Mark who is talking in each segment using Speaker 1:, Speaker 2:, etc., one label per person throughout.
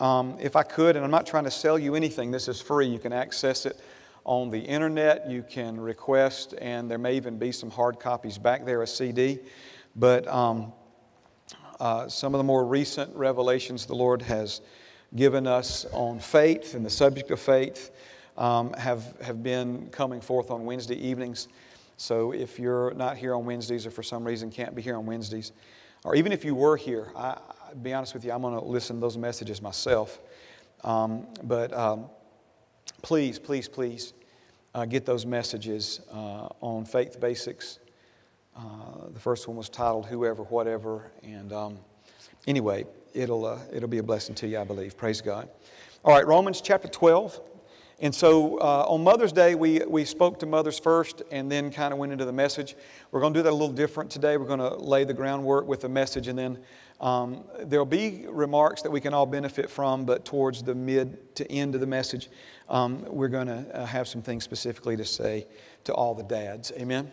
Speaker 1: Um, if I could, and I'm not trying to sell you anything, this is free. You can access it on the internet. You can request, and there may even be some hard copies back there, a CD. But um, uh, some of the more recent revelations the Lord has given us on faith and the subject of faith um, have, have been coming forth on Wednesday evenings. So if you're not here on Wednesdays or for some reason can't be here on Wednesdays, or even if you were here, I, will be honest with you, I'm going to listen to those messages myself. Um, but um, please, please, please uh, get those messages uh, on Faith Basics. Uh, the first one was titled Whoever, Whatever. And um, anyway, it'll, uh, it'll be a blessing to you, I believe. Praise God. All right, Romans chapter 12. And so uh, on Mother's Day, we, we spoke to mothers first and then kind of went into the message. We're going to do that a little different today. We're going to lay the groundwork with the message, and then um, there'll be remarks that we can all benefit from, but towards the mid to end of the message, um, we're going to uh, have some things specifically to say to all the dads. Amen?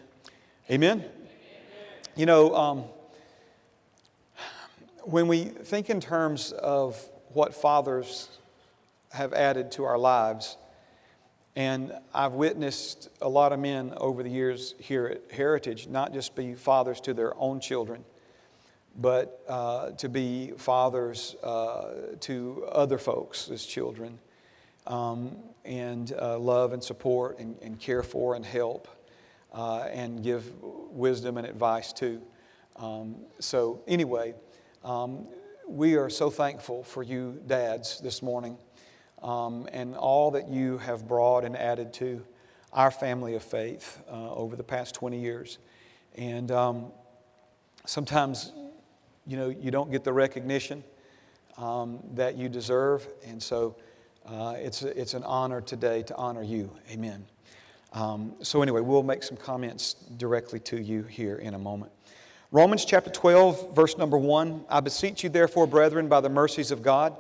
Speaker 1: Amen? Amen. You know, um, when we think in terms of what fathers have added to our lives, and I've witnessed a lot of men over the years here at Heritage not just be fathers to their own children, but uh, to be fathers uh, to other folks as children, um, and uh, love and support and, and, care for and help, uh, and give wisdom and advice to. Um, so, anyway, um, we are so thankful for you, dads, this morning um, and all that you have brought and added to our family of faith uh, over the past 20 years. And um, sometimes, you know, you don't get the recognition um, that you deserve. And so uh, it's, it's an honor today to honor you. Amen. Um, so, anyway, we'll make some comments directly to you here in a moment. Romans chapter 12, verse number 1 I beseech you, therefore, brethren, by the mercies of God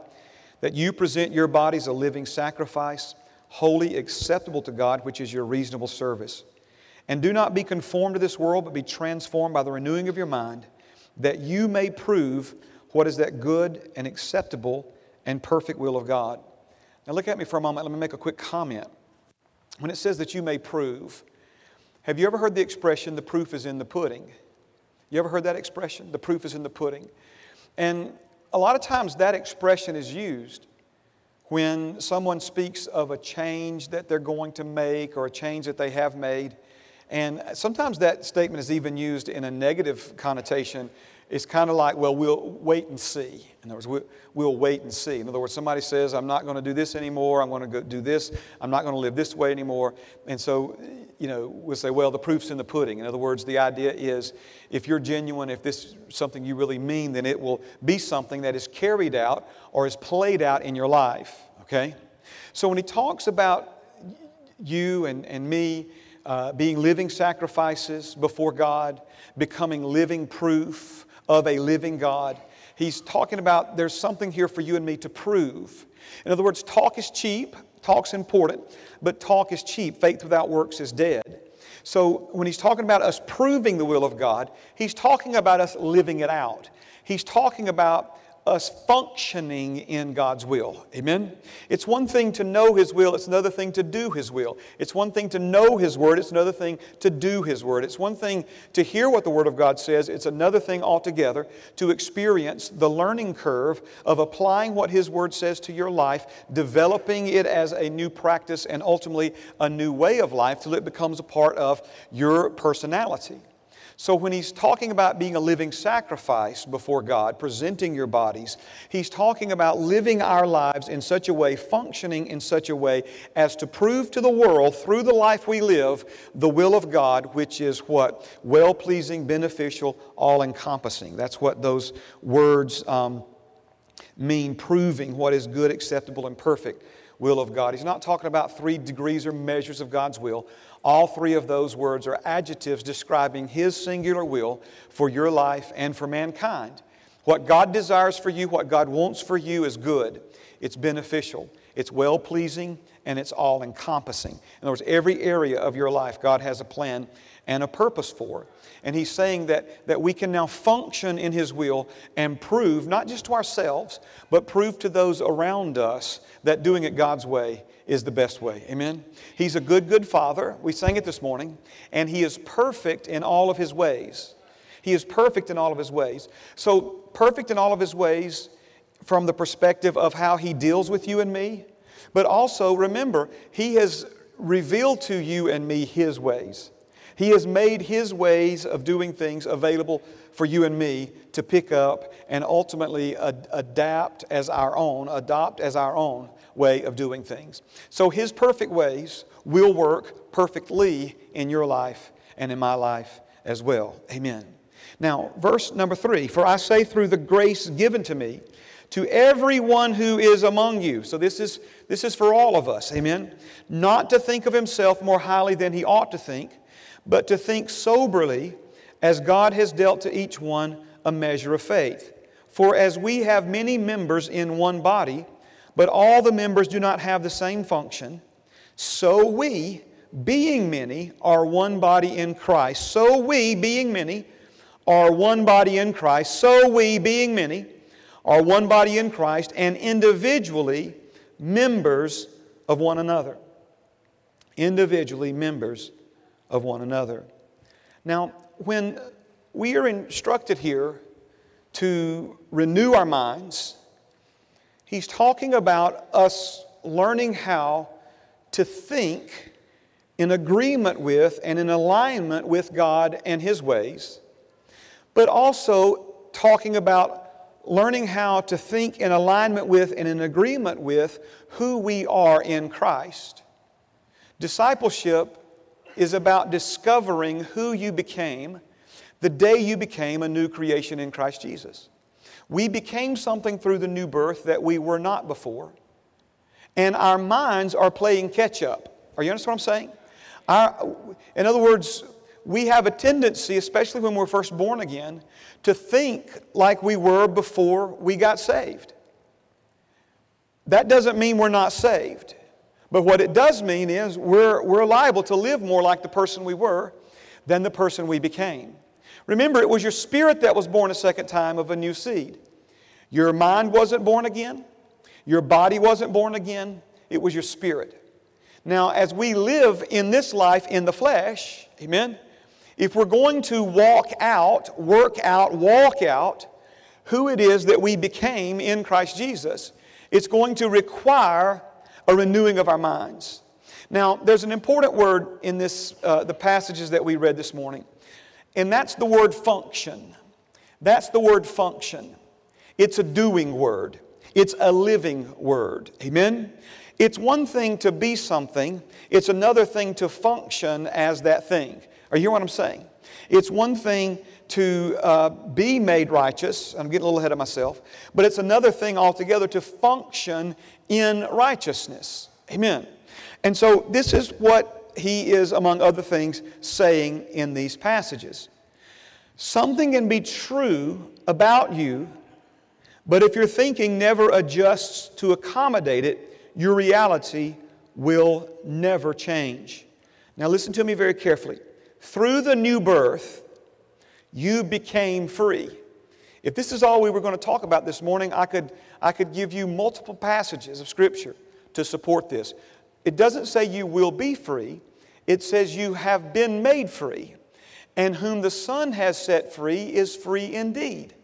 Speaker 1: that you present your bodies a living sacrifice, holy, acceptable to God, which is your reasonable service. And do not be conformed to this world, but be transformed by the renewing of your mind, that you may prove what is that good and acceptable and perfect will of God. Now, look at me for a moment. Let me make a quick comment. When it says that you may prove, have you ever heard the expression, the proof is in the pudding? You ever heard that expression? The proof is in the pudding. And a lot of times that expression is used when someone speaks of a change that they're going to make or a change that they have made. And sometimes that statement is even used in a negative connotation it's kind of like, well, we'll wait and see. In other words, we'll, wait and see. In other words, somebody says, I'm not going to do this anymore. I'm going to do this. I'm not going to live this way anymore. And so, you know, we'll say, well, the proof's in the pudding. In other words, the idea is if you're genuine, if this is something you really mean, then it will be something that is carried out or is played out in your life. Okay? So when he talks about you and, and me uh, being living sacrifices before God, becoming living proof, of a living God. He's talking about there's something here for you and me to prove. In other words, talk is cheap, talk's important, but talk is cheap. Faith without works is dead. So when he's talking about us proving the will of God, he's talking about us living it out. He's talking about us functioning in God's will. Amen? It's one thing to know His will, it's another thing to do His will. It's one thing to know His word, it's another thing to do His word. It's one thing to hear what the Word of God says, it's another thing altogether to experience the learning curve of applying what His word says to your life, developing it as a new practice, and ultimately a new way of life till it becomes a part of your personality. So, when he's talking about being a living sacrifice before God, presenting your bodies, he's talking about living our lives in such a way, functioning in such a way as to prove to the world through the life we live the will of God, which is what? Well pleasing, beneficial, all encompassing. That's what those words um, mean, proving what is good, acceptable, and perfect will of God. He's not talking about three degrees or measures of God's will. All three of those words are adjectives describing His singular will for your life and for mankind. What God desires for you, what God wants for you is good, it's beneficial, it's well pleasing, and it's all encompassing. In other words, every area of your life, God has a plan and a purpose for. And He's saying that, that we can now function in His will and prove, not just to ourselves, but prove to those around us that doing it God's way is the best way. Amen? He's a good, good Father. We sang it this morning. And He is perfect in all of His ways. He is perfect in all of His ways. So, perfect in all of His ways from the perspective of how He deals with you and me but also, remember, He has revealed to you and me His ways. He has made His ways of doing things available for you and me to pick up and ultimately ad- adapt as our own, adopt as our own way of doing things. So His perfect ways will work perfectly in your life and in my life as well. Amen. Now, verse number three For I say, through the grace given to me, to everyone who is among you. So this is, this is for all of us, amen? Not to think of himself more highly than he ought to think, but to think soberly as God has dealt to each one a measure of faith. For as we have many members in one body, but all the members do not have the same function, so we, being many, are one body in Christ. So we, being many, are one body in Christ. So we, being many, are one body in Christ and individually members of one another. Individually members of one another. Now, when we are instructed here to renew our minds, he's talking about us learning how to think in agreement with and in alignment with God and His ways, but also talking about learning how to think in alignment with and in agreement with who we are in Christ. Discipleship is about discovering who you became the day you became a new creation in Christ Jesus. We became something through the new birth that we were not before, and our minds are playing catch up. Are you understand what I'm saying? Our, in other words, we have a tendency, especially when we're first born again, to think like we were before we got saved. That doesn't mean we're not saved. But what it does mean is we're, we're liable to live more like the person we were than the person we became. Remember, it was your spirit that was born a second time of a new seed. Your mind wasn't born again, your body wasn't born again, it was your spirit. Now, as we live in this life in the flesh, amen, if we're going to walk out, work out, walk out who it is that we became in Christ Jesus, it's going to require a renewing of our minds. Now, there's an important word in this, uh, the passages that we read this morning, and that's the word function. That's the word function. It's a doing word, it's a living word. Amen? It's one thing to be something, it's another thing to function as that thing. Are you hearing what I'm saying? It's one thing to uh, be made righteous. I'm getting a little ahead of myself. But it's another thing altogether to function in righteousness. Amen. And so this is what he is, among other things, saying in these passages. Something can be true about you, but if your thinking never adjusts to accommodate it, your reality will never change. Now, listen to me very carefully through the new birth, you became free. If this is all we were going to talk about this morning, I could, I could give you multiple passages of Scripture to support this. It doesn't say you will be free, it says you have been made free. And whom the Son has set free is free indeed.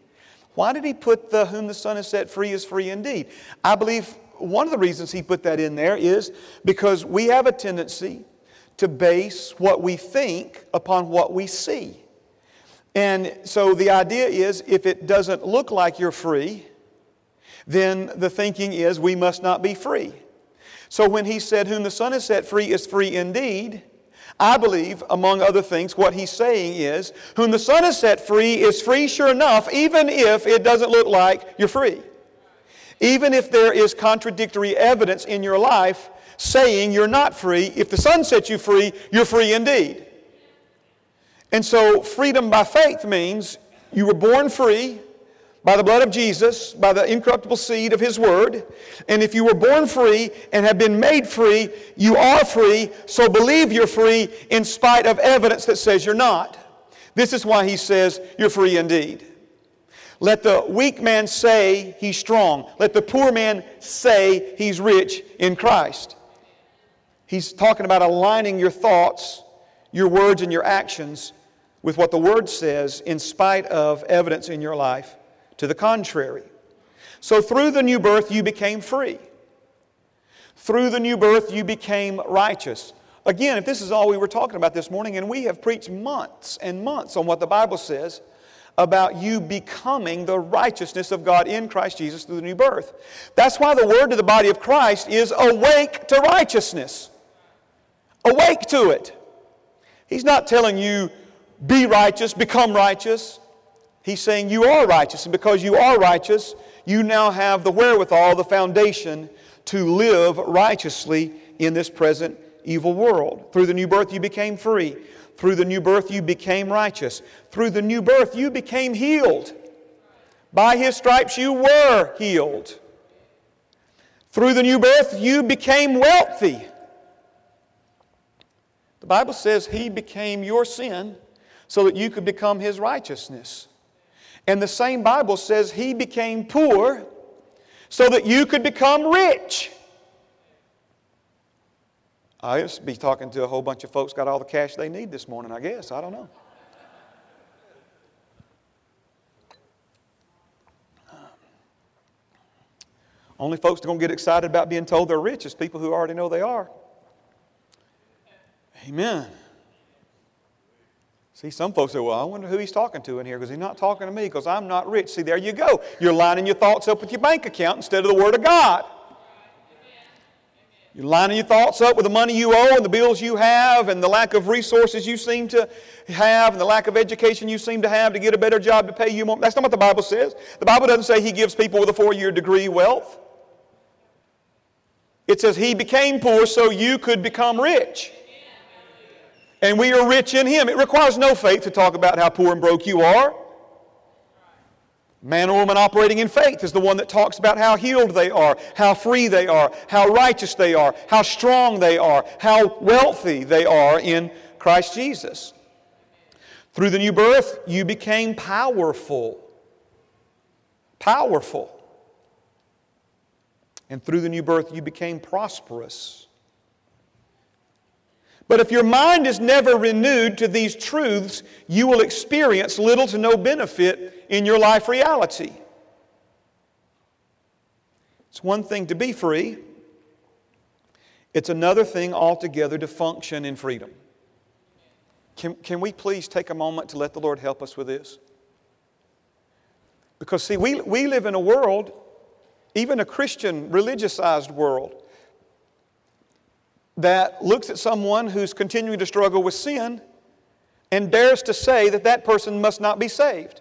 Speaker 1: Why did he put the whom the Son has set free is free indeed? I believe one of the reasons he put that in there is because we have a tendency to base what we think upon what we see. And so the idea is if it doesn't look like you're free, then the thinking is we must not be free. So when he said, Whom the Son has set free is free indeed, I believe, among other things, what he's saying is, Whom the Son has set free is free sure enough, even if it doesn't look like you're free. Even if there is contradictory evidence in your life saying you're not free. If the Son sets you free, you're free indeed. And so, freedom by faith means you were born free, by the blood of Jesus, by the incorruptible seed of His Word. And if you were born free and have been made free, you are free, so believe you're free in spite of evidence that says you're not. This is why He says you're free indeed. Let the weak man say he's strong. Let the poor man say he's rich in Christ. He's talking about aligning your thoughts, your words, and your actions with what the Word says in spite of evidence in your life to the contrary. So through the new birth, you became free. Through the new birth, you became righteous. Again, if this is all we were talking about this morning, and we have preached months and months on what the Bible says about you becoming the righteousness of God in Christ Jesus through the new birth. That's why the word to the body of Christ is awake to righteousness. Awake to it. He's not telling you, be righteous, become righteous. He's saying you are righteous, and because you are righteous, you now have the wherewithal, the foundation to live righteously in this present evil world. Through the new birth, you became free. Through the new birth, you became righteous. Through the new birth, you became healed. By his stripes, you were healed. Through the new birth, you became wealthy. The Bible says he became your sin so that you could become his righteousness. And the same Bible says he became poor so that you could become rich. I just be talking to a whole bunch of folks got all the cash they need this morning, I guess. I don't know. Only folks that are going to get excited about being told they're rich is people who already know they are. Amen. See, some folks say, well, I wonder who he's talking to in here because he's not talking to me because I'm not rich. See, there you go. You're lining your thoughts up with your bank account instead of the Word of God. You're lining your thoughts up with the money you owe and the bills you have and the lack of resources you seem to have and the lack of education you seem to have to get a better job to pay you more. That's not what the Bible says. The Bible doesn't say He gives people with a four year degree wealth. It says He became poor so you could become rich and we are rich in Him. It requires no faith to talk about how poor and broke you are. Man or woman operating in faith is the one that talks about how healed they are, how free they are, how righteous they are, how strong they are, how wealthy they are in Christ Jesus. Through the new birth, you became powerful. Powerful. And through the new birth, you became prosperous. But if your mind is never renewed to these truths, you will experience little to no benefit in your life reality. It's one thing to be free, it's another thing altogether to function in freedom. Can, can we please take a moment to let the Lord help us with this? Because, see, we, we live in a world, even a Christian, religiousized world, that looks at someone who's continuing to struggle with sin and dares to say that that person must not be saved.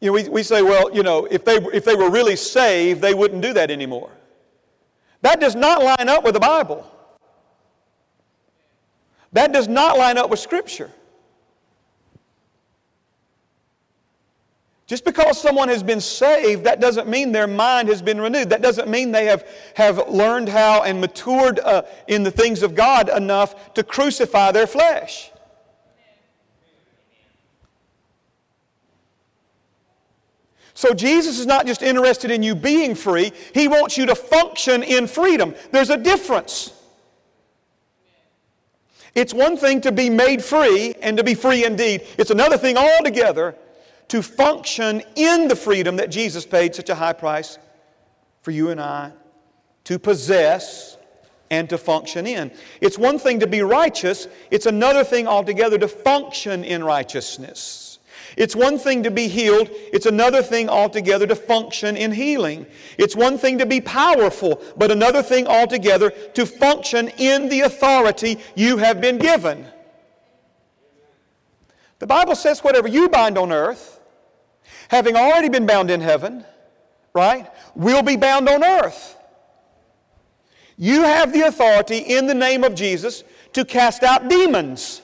Speaker 1: You know, we, we say, well, you know, if they, if they were really saved, they wouldn't do that anymore. That does not line up with the Bible. That does not line up with Scripture. Just because someone has been saved, that doesn't mean their mind has been renewed. That doesn't mean they have, have learned how and matured uh, in the things of God enough to crucify their flesh. So Jesus is not just interested in you being free, He wants you to function in freedom. There's a difference. It's one thing to be made free and to be free indeed. It's another thing altogether to function in the freedom that Jesus paid such a high price for you and I to possess and to function in. It's one thing to be righteous, it's another thing altogether to function in righteousness. It's one thing to be healed, it's another thing altogether to function in healing. It's one thing to be powerful, but another thing altogether to function in the authority you have been given. The Bible says, whatever you bind on earth, having already been bound in heaven, right, will be bound on earth. You have the authority in the name of Jesus to cast out demons.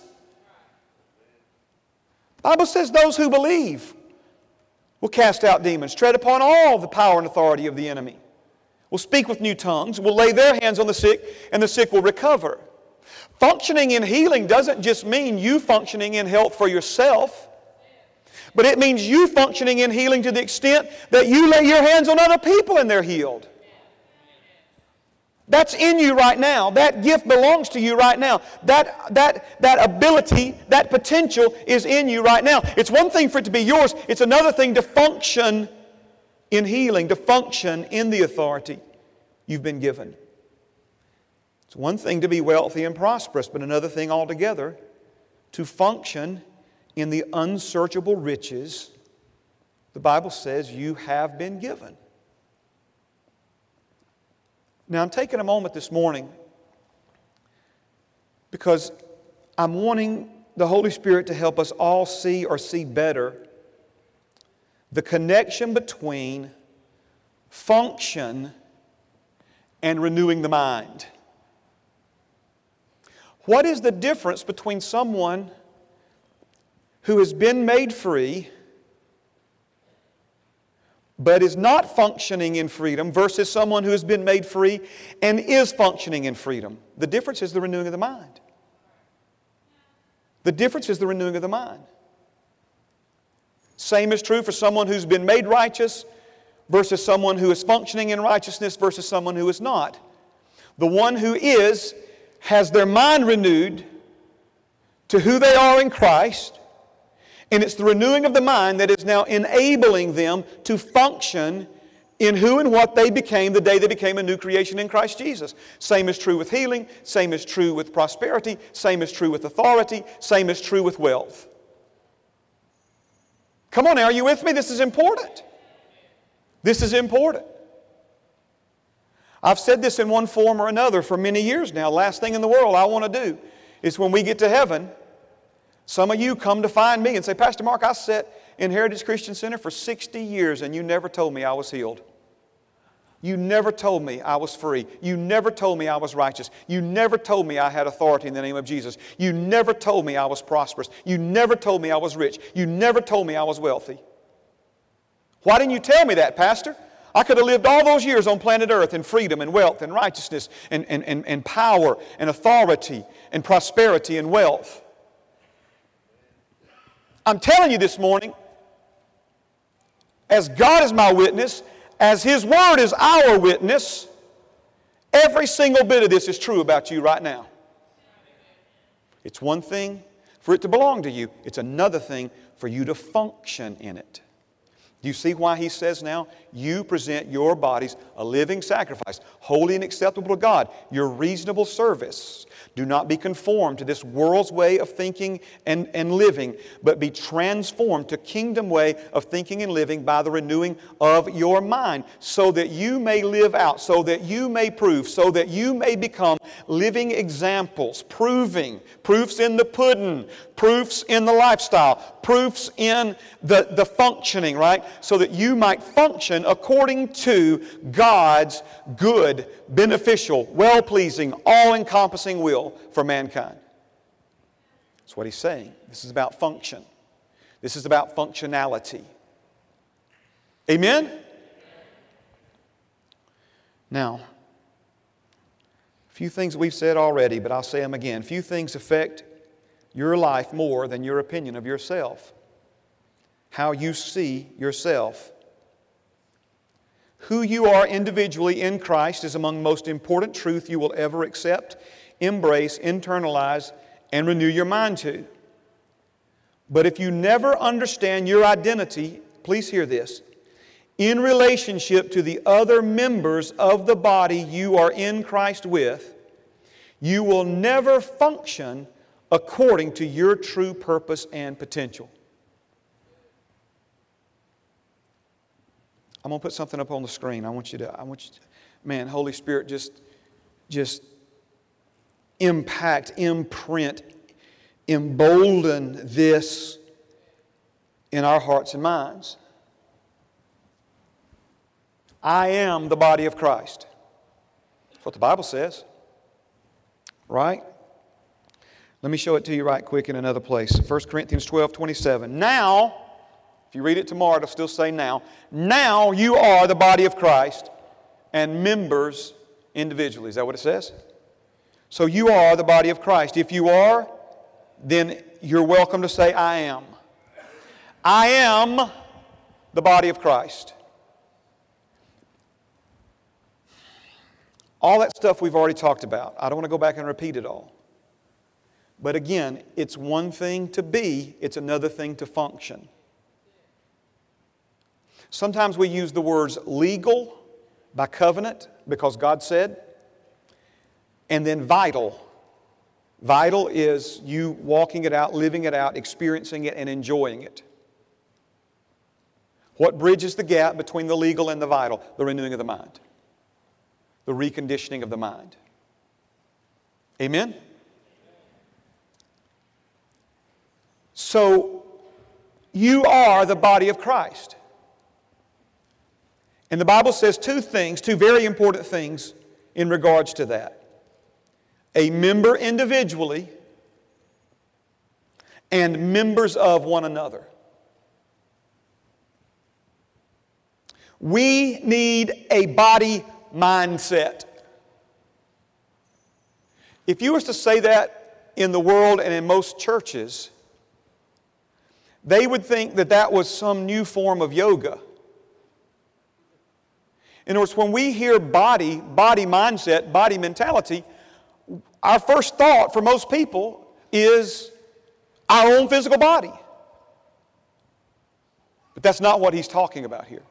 Speaker 1: Bible says those who believe will cast out demons, tread upon all the power and authority of the enemy, will speak with new tongues, will lay their hands on the sick, and the sick will recover. Functioning in healing doesn't just mean you functioning in health for yourself, but it means you functioning in healing to the extent that you lay your hands on other people and they're healed. That's in you right now. That gift belongs to you right now. That, that, that ability, that potential is in you right now. It's one thing for it to be yours, it's another thing to function in healing, to function in the authority you've been given. It's one thing to be wealthy and prosperous, but another thing altogether to function in the unsearchable riches the Bible says you have been given. Now, I'm taking a moment this morning because I'm wanting the Holy Spirit to help us all see or see better the connection between function and renewing the mind. What is the difference between someone who has been made free but is not functioning in freedom versus someone who has been made free and is functioning in freedom. The difference is the renewing of the mind. The difference is the renewing of the mind. Same is true for someone who's been made righteous versus someone who is functioning in righteousness versus someone who is not. The one who is has their mind renewed to who they are in Christ and it's the renewing of the mind that is now enabling them to function in who and what they became the day they became a new creation in Christ Jesus. Same is true with healing, same is true with prosperity, same is true with authority, same is true with wealth. Come on now, are you with me? This is important. This is important. I've said this in one form or another for many years now. Last thing in the world I want to do is when we get to heaven, some of you come to find me and say, Pastor Mark, I sat in Heritage Christian Center for 60 years and you never told me I was healed. You never told me I was free. You never told me I was righteous. You never told me I had authority in the name of Jesus. You never told me I was prosperous. You never told me I was rich. You never told me I was wealthy. Why didn't you tell me that, Pastor? I could have lived all those years on planet Earth in freedom and wealth and righteousness and, and, and, and power and authority and prosperity and wealth. I'm telling you this morning, as God is my witness, as His Word is our witness, every single bit of this is true about you right now. It's one thing for it to belong to you, it's another thing for you to function in it. Do you see why he says now, you present your bodies a living sacrifice, holy and acceptable to God, your reasonable service. Do not be conformed to this world's way of thinking and, and living, but be transformed to kingdom way of thinking and living by the renewing of your mind, so that you may live out, so that you may prove, so that you may become living examples, proving, proofs in the pudding, proofs in the lifestyle, proofs in the, the functioning, right? So that you might function according to God's good, beneficial, well pleasing, all encompassing will for mankind. That's what he's saying. This is about function, this is about functionality. Amen? Now, a few things we've said already, but I'll say them again. Few things affect your life more than your opinion of yourself, how you see yourself. Who you are individually in Christ is among the most important truth you will ever accept, embrace, internalize, and renew your mind to. But if you never understand your identity, please hear this, in relationship to the other members of the body you are in Christ with, you will never function according to your true purpose and potential. I'm going to put something up on the screen. I want you to, I want you to, man, Holy Spirit, just, just impact, imprint, embolden this in our hearts and minds. I am the body of Christ. That's what the Bible says. Right? Let me show it to you right quick in another place. 1 Corinthians 12 27. Now, if you read it tomorrow, it'll still say now. Now you are the body of Christ and members individually. Is that what it says? So you are the body of Christ. If you are, then you're welcome to say, I am. I am the body of Christ. All that stuff we've already talked about. I don't want to go back and repeat it all. But again, it's one thing to be, it's another thing to function. Sometimes we use the words legal by covenant because God said, and then vital. Vital is you walking it out, living it out, experiencing it, and enjoying it. What bridges the gap between the legal and the vital? The renewing of the mind, the reconditioning of the mind. Amen? So, you are the body of Christ. And the Bible says two things, two very important things in regards to that. A member individually and members of one another. We need a body mindset. If you was to say that in the world and in most churches, they would think that that was some new form of yoga. In other words, when we hear body, body mindset, body mentality, our first thought for most people is our own physical body. But that's not what he's talking about here.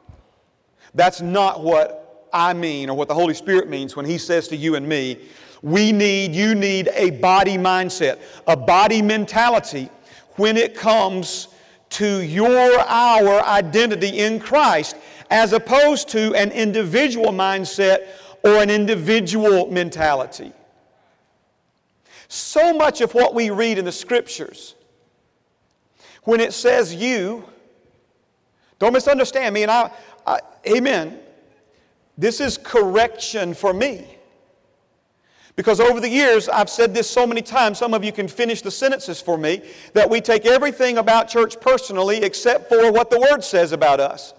Speaker 1: That's not what I mean or what the Holy Spirit means when He says to you and me, we need, you need a body mindset, a body mentality when it comes to your, our identity in Christ, as opposed to an individual mindset or an individual mentality. So much of what we read in the Scriptures, when it says you, don't misunderstand me, and I, I, amen. This is correction for me. Because over the years, I've said this so many times, some of you can finish the sentences for me, that we take everything about church personally except for what the Word says about us.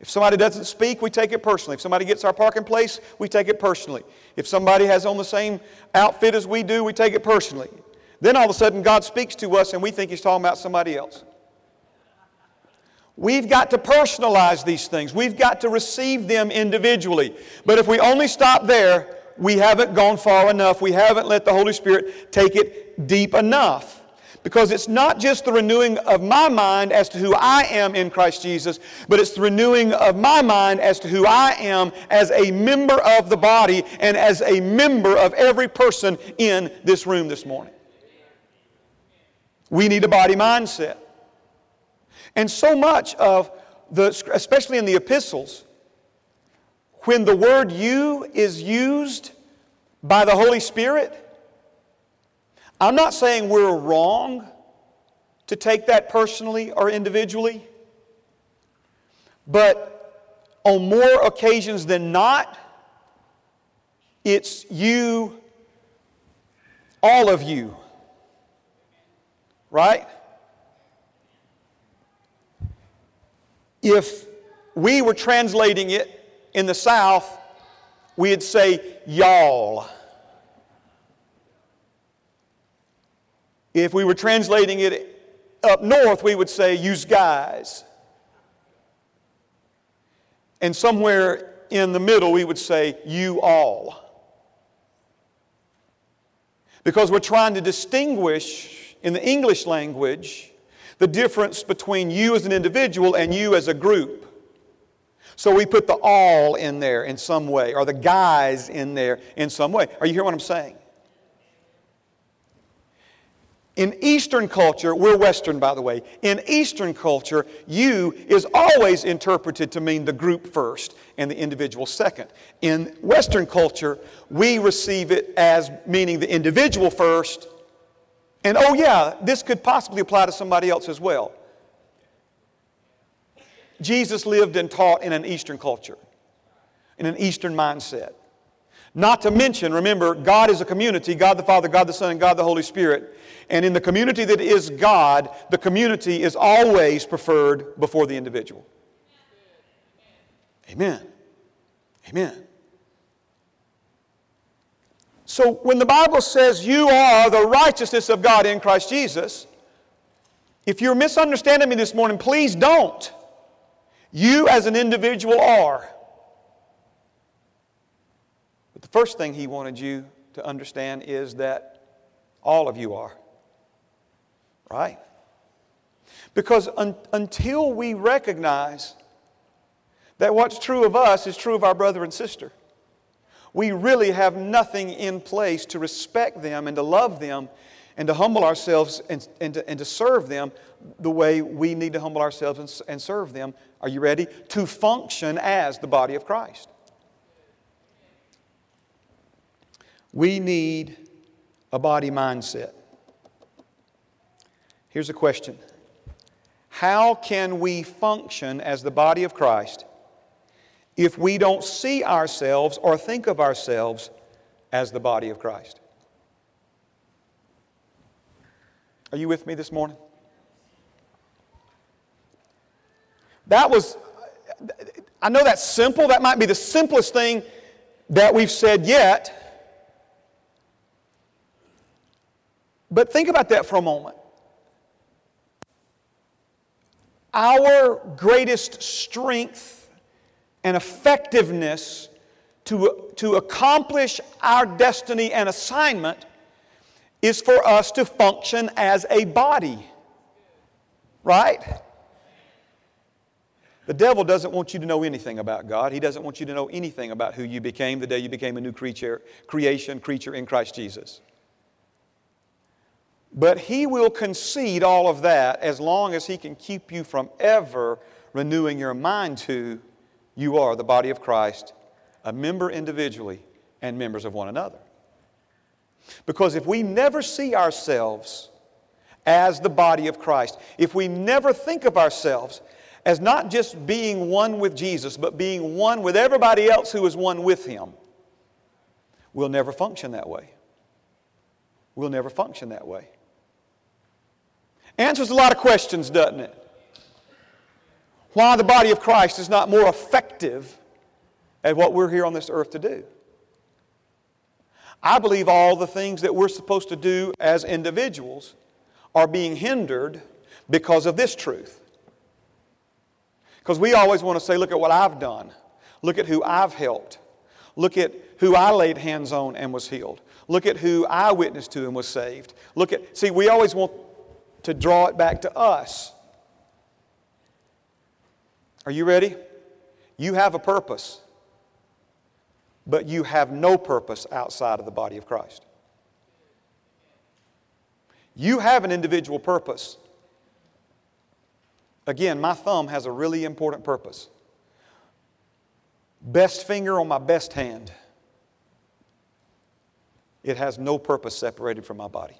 Speaker 1: If somebody doesn't speak, we take it personally. If somebody gets our parking place, we take it personally. If somebody has on the same outfit as we do, we take it personally. Then all of a sudden, God speaks to us and we think He's talking about somebody else. We've got to personalize these things. We've got to receive them individually. But if we only stop there, we haven't gone far enough. We haven't let the Holy Spirit take it deep enough. Because it's not just the renewing of my mind as to who I am in Christ Jesus, but it's the renewing of my mind as to who I am as a member of the body and as a member of every person in this room this morning. We need a body mindset. And so much of the, especially in the epistles, when the word you is used by the Holy Spirit, I'm not saying we're wrong to take that personally or individually, but on more occasions than not, it's you, all of you. Right? If we were translating it in the South, we'd say y'all. If we were translating it up north, we would say use guys. And somewhere in the middle, we would say you all. Because we're trying to distinguish in the English language the difference between you as an individual and you as a group. So we put the all in there in some way, or the guys in there in some way. Are you hearing what I'm saying? In Eastern culture, we're Western by the way, in Eastern culture, you is always interpreted to mean the group first and the individual second. In Western culture, we receive it as meaning the individual first and oh, yeah, this could possibly apply to somebody else as well. Jesus lived and taught in an Eastern culture, in an Eastern mindset. Not to mention, remember, God is a community God the Father, God the Son, and God the Holy Spirit. And in the community that is God, the community is always preferred before the individual. Amen. Amen. So when the Bible says you are the righteousness of God in Christ Jesus, if you're misunderstanding me this morning, please don't. You as an individual are. But the first thing he wanted you to understand is that all of you are. Right? Because un- until we recognize that what's true of us is true of our brother and sister, we really have nothing in place to respect them and to love them and to humble ourselves and, and, to, and to serve them the way we need to humble ourselves and, and serve them. Are you ready? To function as the body of Christ. We need a body mindset. Here's a question How can we function as the body of Christ if we don't see ourselves or think of ourselves as the body of Christ? Are you with me this morning? That was, I know that's simple. That might be the simplest thing that we've said yet. But think about that for a moment. Our greatest strength and effectiveness to, to accomplish our destiny and assignment is for us to function as a body. Right? The devil doesn't want you to know anything about God. He doesn't want you to know anything about who you became the day you became a new creature, creation, creature in Christ Jesus. But he will concede all of that as long as he can keep you from ever renewing your mind to you are the body of Christ, a member individually and members of one another. Because if we never see ourselves as the body of Christ, if we never think of ourselves as not just being one with Jesus, but being one with everybody else who is one with Him, we'll never function that way. We'll never function that way. Answers a lot of questions, doesn't it? Why the body of Christ is not more effective at what we're here on this earth to do. I believe all the things that we're supposed to do as individuals are being hindered because of this truth. Because we always want to say, look at what I've done. Look at who I've helped. Look at who I laid hands on and was healed. Look at who I witnessed to and was saved. Look at, see, we always want to draw it back to us. Are you ready? You have a purpose but you have no purpose outside of the body of Christ. You have an individual purpose. Again, my thumb has a really important purpose. Best finger on my best hand. It has no purpose separated from my body.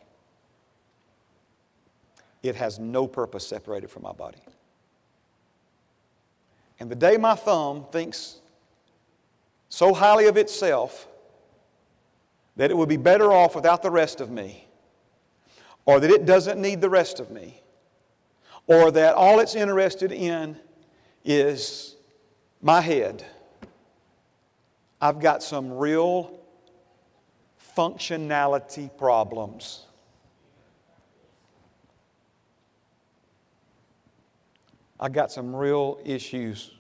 Speaker 1: It has no purpose separated from my body. And the day my thumb thinks so highly of itself that it would be better off without the rest of me, or that it doesn't need the rest of me, or that all it's interested in is my head, I've got some real functionality problems. I got some real issues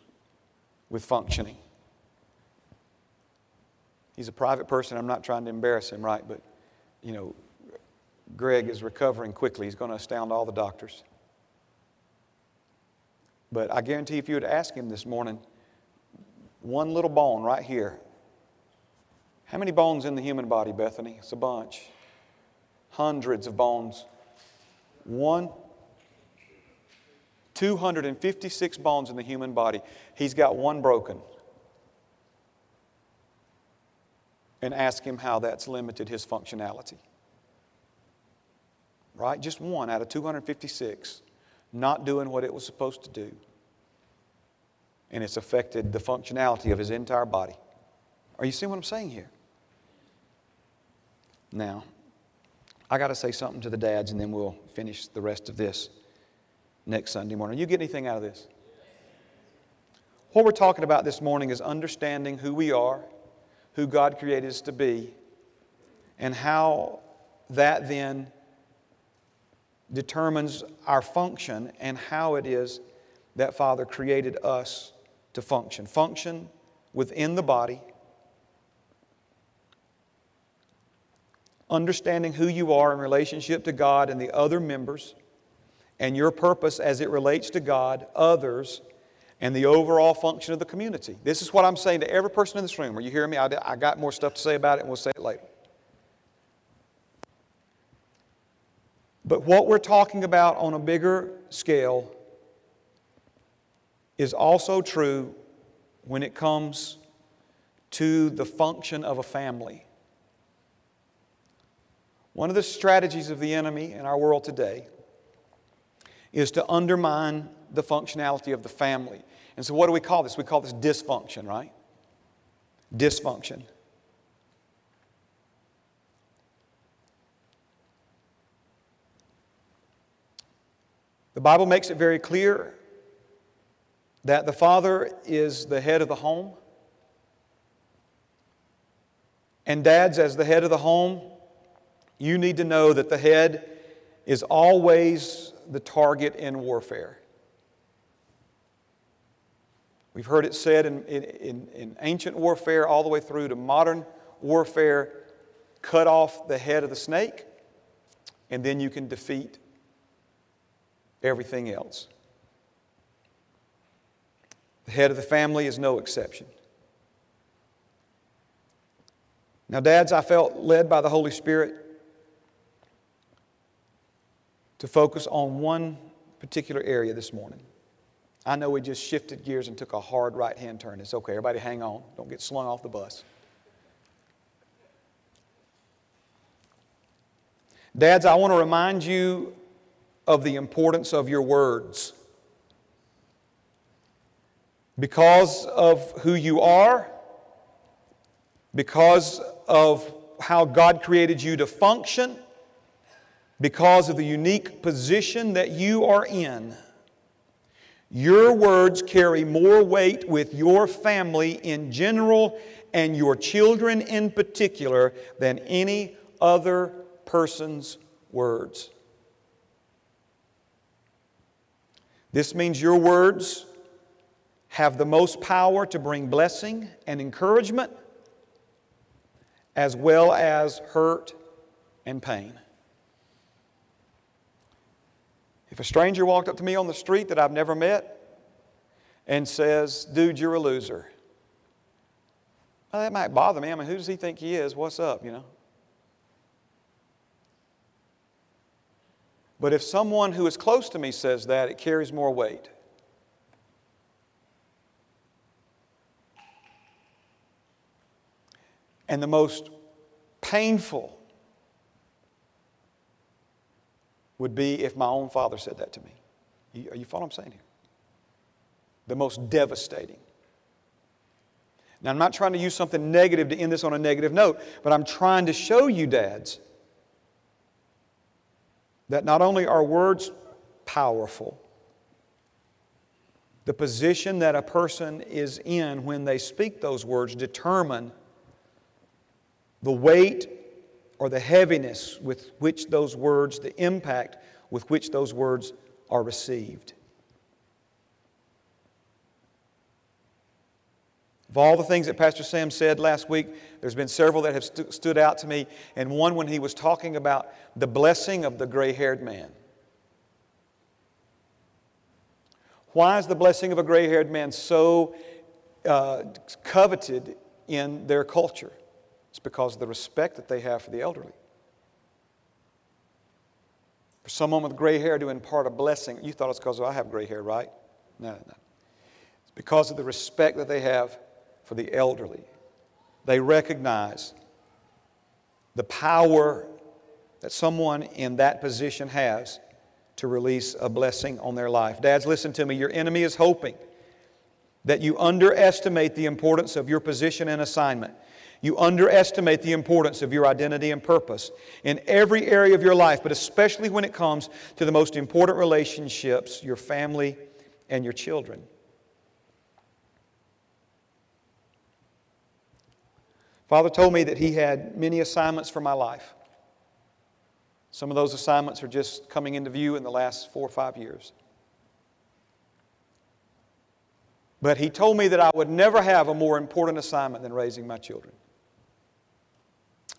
Speaker 1: with functioning. He's a private person. I'm not trying to embarrass him, right? But, you know, Greg is recovering quickly. He's going to astound all the doctors. But I guarantee if you would ask him this morning, one little bone right here. How many bones in the human body, Bethany? It's a bunch. Hundreds of bones. One, 256 bones in the human body. He's got one broken. and ask him how that's limited his functionality. Right? Just one out of 256 not doing what it was supposed to do. And it's affected the functionality of his entire body. Are you seeing what I'm saying here? Now, I got to say something to the dads, and then we'll finish the rest of this next Sunday morning. You get anything out of this? What we're talking about this morning is understanding who we are, who God created us to be, and how that then determines our function and how it is that Father created us to function. Function within the body, understanding who you are in relationship to God and the other members, and your purpose as it relates to God, others, and the overall function of the community. This is what I'm saying to every person in this room. Are you hearing me? I, I got more stuff to say about it, and we'll say it later. But what we're talking about on a bigger scale is also true when it comes to the function of a family. One of the strategies of the enemy in our world today is to undermine the functionality of the family. And so, what do we call this? We call this dysfunction, right? Dysfunction. The Bible makes it very clear that the father is the head of the home. And dads, as the head of the home, you need to know that the head is always the target in warfare. We've heard it said in, in, in, ancient warfare all the way through to modern warfare cut off the head of the snake, and then you can defeat everything else. The head of the family is no exception. Now, dads, I felt led by the Holy Spirit to focus on one particular area this morning. I know we just shifted gears and took a hard right hand turn. It's okay. Everybody hang on. Don't get slung off the bus. Dads, I want to remind you of the importance of your words. Because of who you are, because of how God created you to function, because of the unique position that you are in, your words carry more weight with your family in general and your children in particular than any other person's words. This means your words have the most power to bring blessing and encouragement, as well as hurt and pain. If a stranger walked up to me on the street that I've never met and says, Dude, you're a loser, well, that might bother me. I mean, who does he think he is? What's up, you know? But if someone who is close to me says that, it carries more weight. And the most painful would be if my own father said that to me. Are you following what I'm saying here? The most devastating. Now, I'm not trying to use something negative to end this on a negative note, but I'm trying to show you, dads, that not only are words powerful, the position that a person is in when they speak those words determine the weight or the heaviness with which those words, the impact with which those words are received. Of all the things that Pastor Sam said last week, there's been several that have st- stood out to me, and one when he was talking about the blessing of the gray haired man. Why is the blessing of a gray haired man so uh, coveted in their culture? It's because of the respect that they have for the elderly. For someone with gray hair to impart a blessing, you thought it's because oh, I have gray hair, right? No, no. It's because of the respect that they have for the elderly. They recognize the power that someone in that position has to release a blessing on their life. Dads, listen to me. Your enemy is hoping that you underestimate the importance of your position and assignment. You underestimate the importance of your identity and purpose in every area of your life, but especially when it comes to the most important relationships, your family and your children. Father told me that He had many assignments for my life. Some of those assignments are just coming into view in the last four or five years. But He told me that I would never have a more important assignment than raising my children.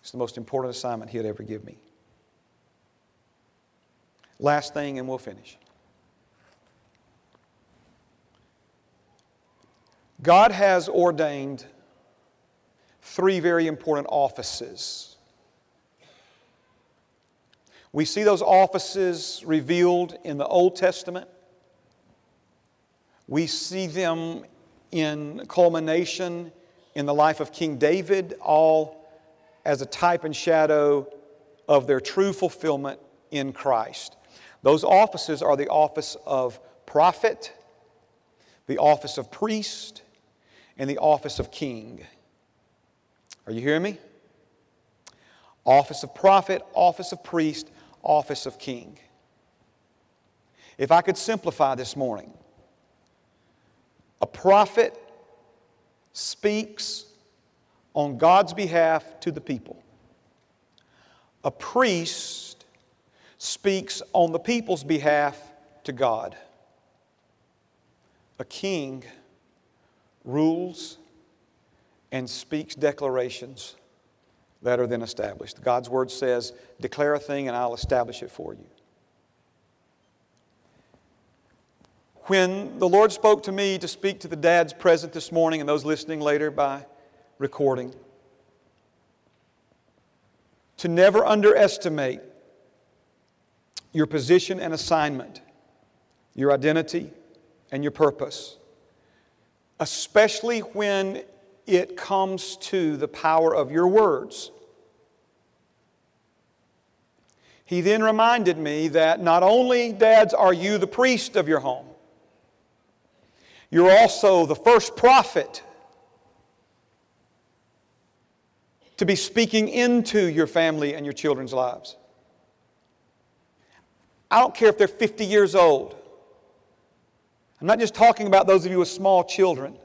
Speaker 1: It's the most important assignment He'd ever give me. Last thing, and we'll finish. God has ordained three very important offices. We see those offices revealed in the Old Testament. We see them in culmination in the life of King David, all as a type and shadow of their true fulfillment in Christ. Those offices are the office of prophet, the office of priest, and the office of king. Are you hearing me? Office of prophet, office of priest, office of king. If I could simplify this morning, a prophet speaks on God's behalf to the people. A priest speaks on the people's behalf to God. A king rules and speaks declarations that are then established. God's word says, Declare a thing and I'll establish it for you. When the Lord spoke to me to speak to the dads present this morning and those listening later by recording. To never underestimate your position and assignment, your identity and your purpose, especially when it comes to the power of your words. He then reminded me that not only, dads, are you the priest of your home, you're also the first prophet to be speaking into your family and your children's lives. I don't care if they're 50 years old. I'm not just talking about those of you with small children.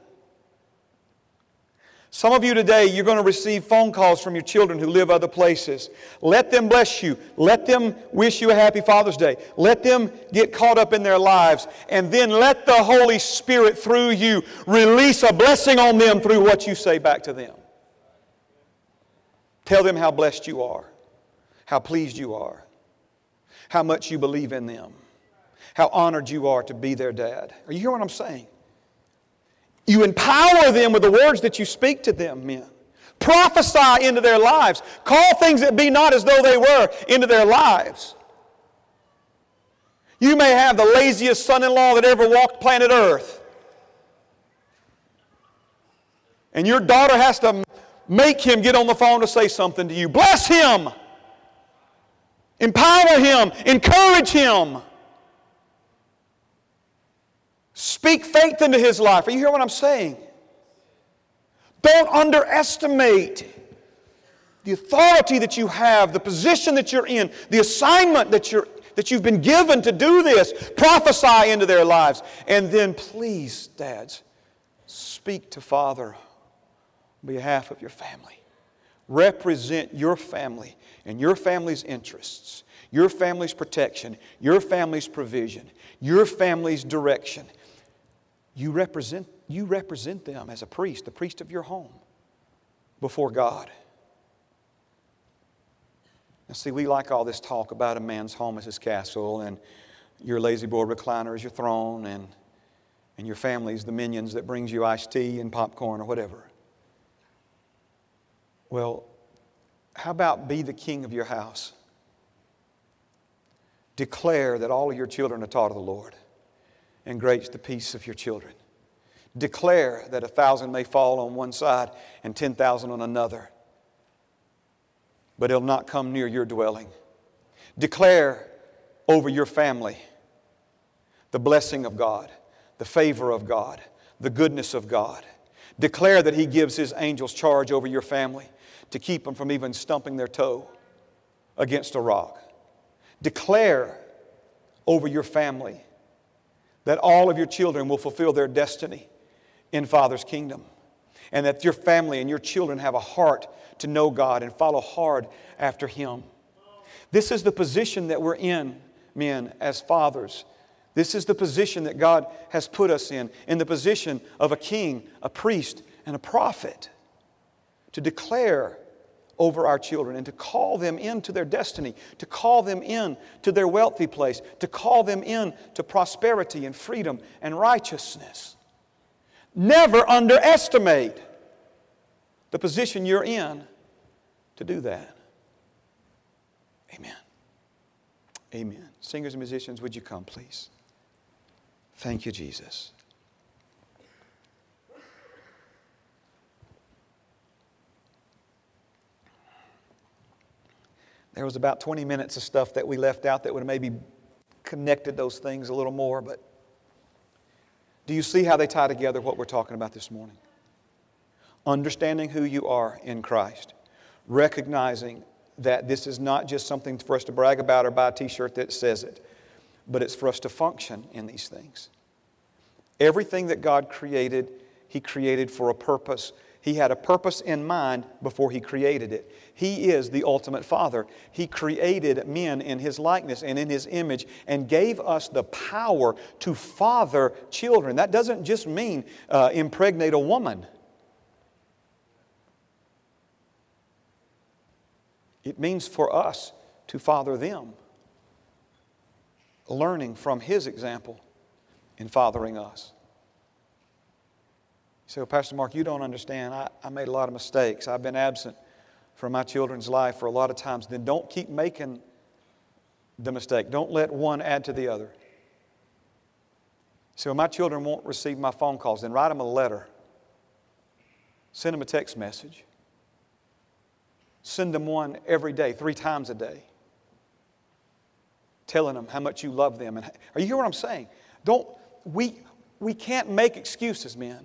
Speaker 1: Some of you today, you're going to receive phone calls from your children who live other places. Let them bless you. Let them wish you a happy Father's Day. Let them get caught up in their lives. And then let the Holy Spirit, through you, release a blessing on them through what you say back to them. Tell them how blessed you are, how pleased you are, how much you believe in them, how honored you are to be their dad. Are you hearing what I'm saying? You empower them with the words that you speak to them, men. Prophesy into their lives. Call things that be not as though they were into their lives. You may have the laziest son in law that ever walked planet Earth. And your daughter has to Make him get on the phone to say something to you. Bless him. Empower him. Encourage him. Speak faith into his life. Are you hearing what I'm saying? Don't underestimate the authority that you have, the position that you're in, the assignment that, you're, that you've been given to do this. Prophesy into their lives. And then, please, dads, speak to Father behalf of your family. Represent your family and your family's interests, your family's protection, your family's provision, your family's direction. You represent, you represent them as a priest, the priest of your home, before God. Now, see, we like all this talk about a man's home as his castle, and your La-Z-Boy recliner is your throne, and, and your family's the minions that brings you iced tea and popcorn or whatever. Well, how about be the king of your house? Declare that all of your children are taught of the Lord, and great's the peace of your children. Declare that a thousand may fall on one side and ten thousand on another, but it'll not come near your dwelling. Declare over your family the blessing of God, the favor of God, the goodness of God. Declare that He gives His angels charge over your family to keep them from even stumping their toe against a rock. Declare over your family that all of your children will fulfill their destiny in Father's kingdom, and that your family and your children have a heart to know God and follow hard after Him. This is the position that we're in, men, as fathers. This is the position that God has put us in, in the position of a king, a priest, and a prophet, to declare over our children and to call them into their destiny, to call them in to their wealthy place, to call them in to prosperity and freedom and righteousness. Never underestimate the position you're in to do that. Amen. Amen. Singers and musicians, would you come, please? Thank you, Jesus. There was about 20 minutes of stuff that we left out that would have maybe connected those things a little more, but do you see how they tie together what we're talking about this morning? Understanding who you are in Christ, recognizing that this is not just something for us to brag about or buy a t shirt that says it, but it's for us to function in these things. Everything that God created, He created for a purpose. He had a purpose in mind before He created it. He is the ultimate Father. He created men in His likeness and in His image and gave us the power to father children. That doesn't just mean uh, impregnate a woman, it means for us to father them, learning from His example in fathering us. Say, well, Pastor Mark, you don't understand. I, I made a lot of mistakes. I've been absent from my children's life for a lot of times. Then don't keep making the mistake. Don't let one add to the other. So my children won't receive my phone calls. Then write them a letter. Send them a text message. Send them one every day, three times a day, telling them how much you love them. And are you hear what I'm saying? Don't we, we can't make excuses, men.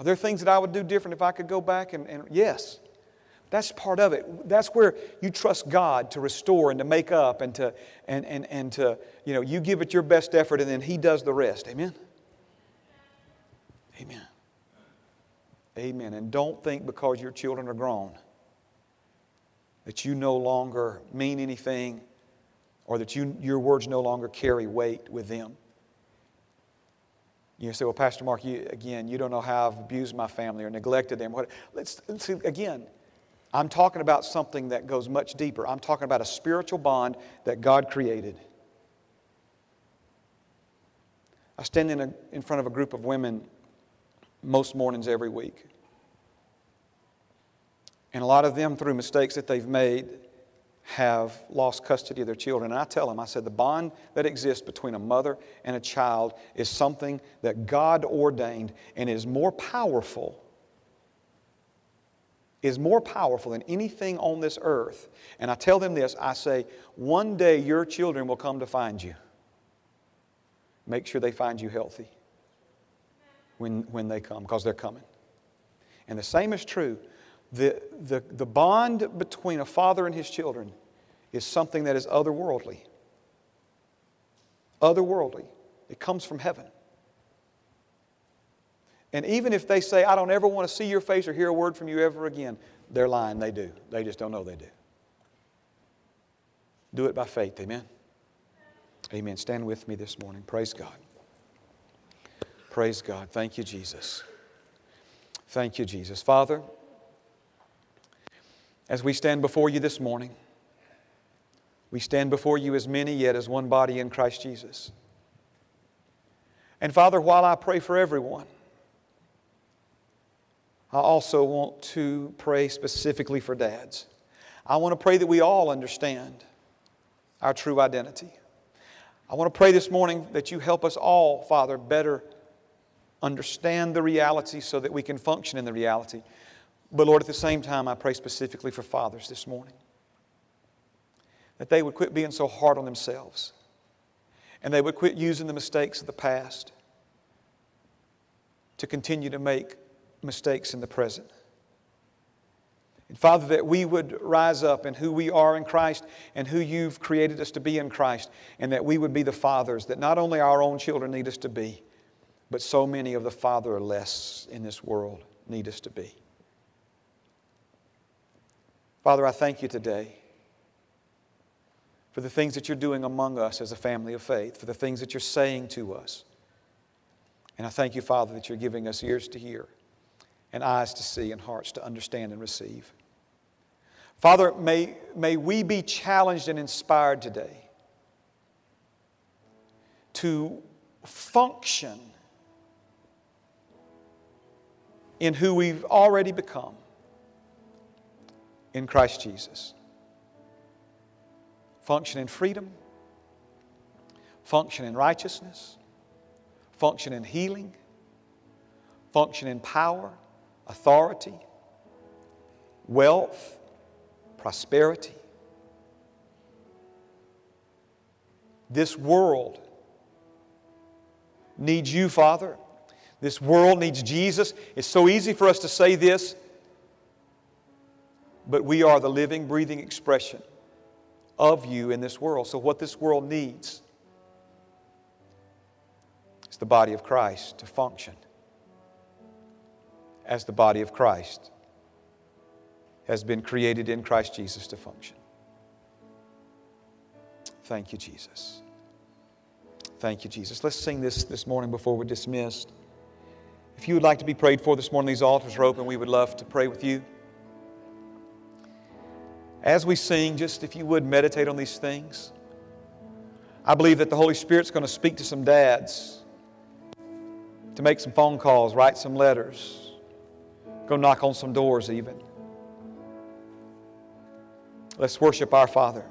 Speaker 1: Are there things that I would do different if I could go back? And, and yes, that's part of it. That's where you trust God to restore and to make up and to, and, and, and to, you know, you give it your best effort and then He does the rest. Amen? Amen. Amen. And don't think because your children are grown that you no longer mean anything or that you, your words no longer carry weight with them. You say, well, Pastor Mark, you, again, you don't know how I've abused my family or neglected them. What, let's, let's see, again, I'm talking about something that goes much deeper. I'm talking about a spiritual bond that God created. I stand in, a, in front of a group of women most mornings every week. And a lot of them, through mistakes that they've made, have lost custody of their children. And I tell them, I said, the bond that exists between a mother and a child is something that God ordained and is more powerful, is more powerful than anything on this earth. And I tell them this I say, one day your children will come to find you. Make sure they find you healthy when, when they come, because they're coming. And the same is true. The, the, the bond between a father and his children is something that is otherworldly. Otherworldly. It comes from heaven. And even if they say, I don't ever want to see your face or hear a word from you ever again, they're lying. They do. They just don't know they do. Do it by faith. Amen. Amen. Stand with me this morning. Praise God. Praise God. Thank you, Jesus. Thank you, Jesus. Father, as we stand before you this morning, we stand before you as many, yet as one body in Christ Jesus. And Father, while I pray for everyone, I also want to pray specifically for dads. I want to pray that we all understand our true identity. I want to pray this morning that you help us all, Father, better understand the reality so that we can function in the reality. But Lord, at the same time, I pray specifically for fathers this morning that they would quit being so hard on themselves and they would quit using the mistakes of the past to continue to make mistakes in the present. And Father, that we would rise up in who we are in Christ and who you've created us to be in Christ, and that we would be the fathers that not only our own children need us to be, but so many of the fatherless in this world need us to be. Father, I thank you today for the things that you're doing among us as a family of faith, for the things that you're saying to us. And I thank you, Father, that you're giving us ears to hear and eyes to see and hearts to understand and receive. Father, may, may we be challenged and inspired today to function in who we've already become in Christ Jesus. Function in freedom, function in righteousness, function in healing, function in power, authority, wealth, prosperity. This world needs you, Father. This world needs Jesus. It's so easy for us to say this, but we are the living, breathing expression of you in this world. So, what this world needs is the body of Christ to function as the body of Christ has been created in Christ Jesus to function. Thank you, Jesus. Thank you, Jesus. Let's sing this this morning before we're dismissed. If you would like to be prayed for this morning, these altars are open. We would love to pray with you. As we sing, just if you would meditate on these things. I believe that the Holy Spirit's going to speak to some dads, to make some phone calls, write some letters, go knock on some doors even. Let's worship our Father.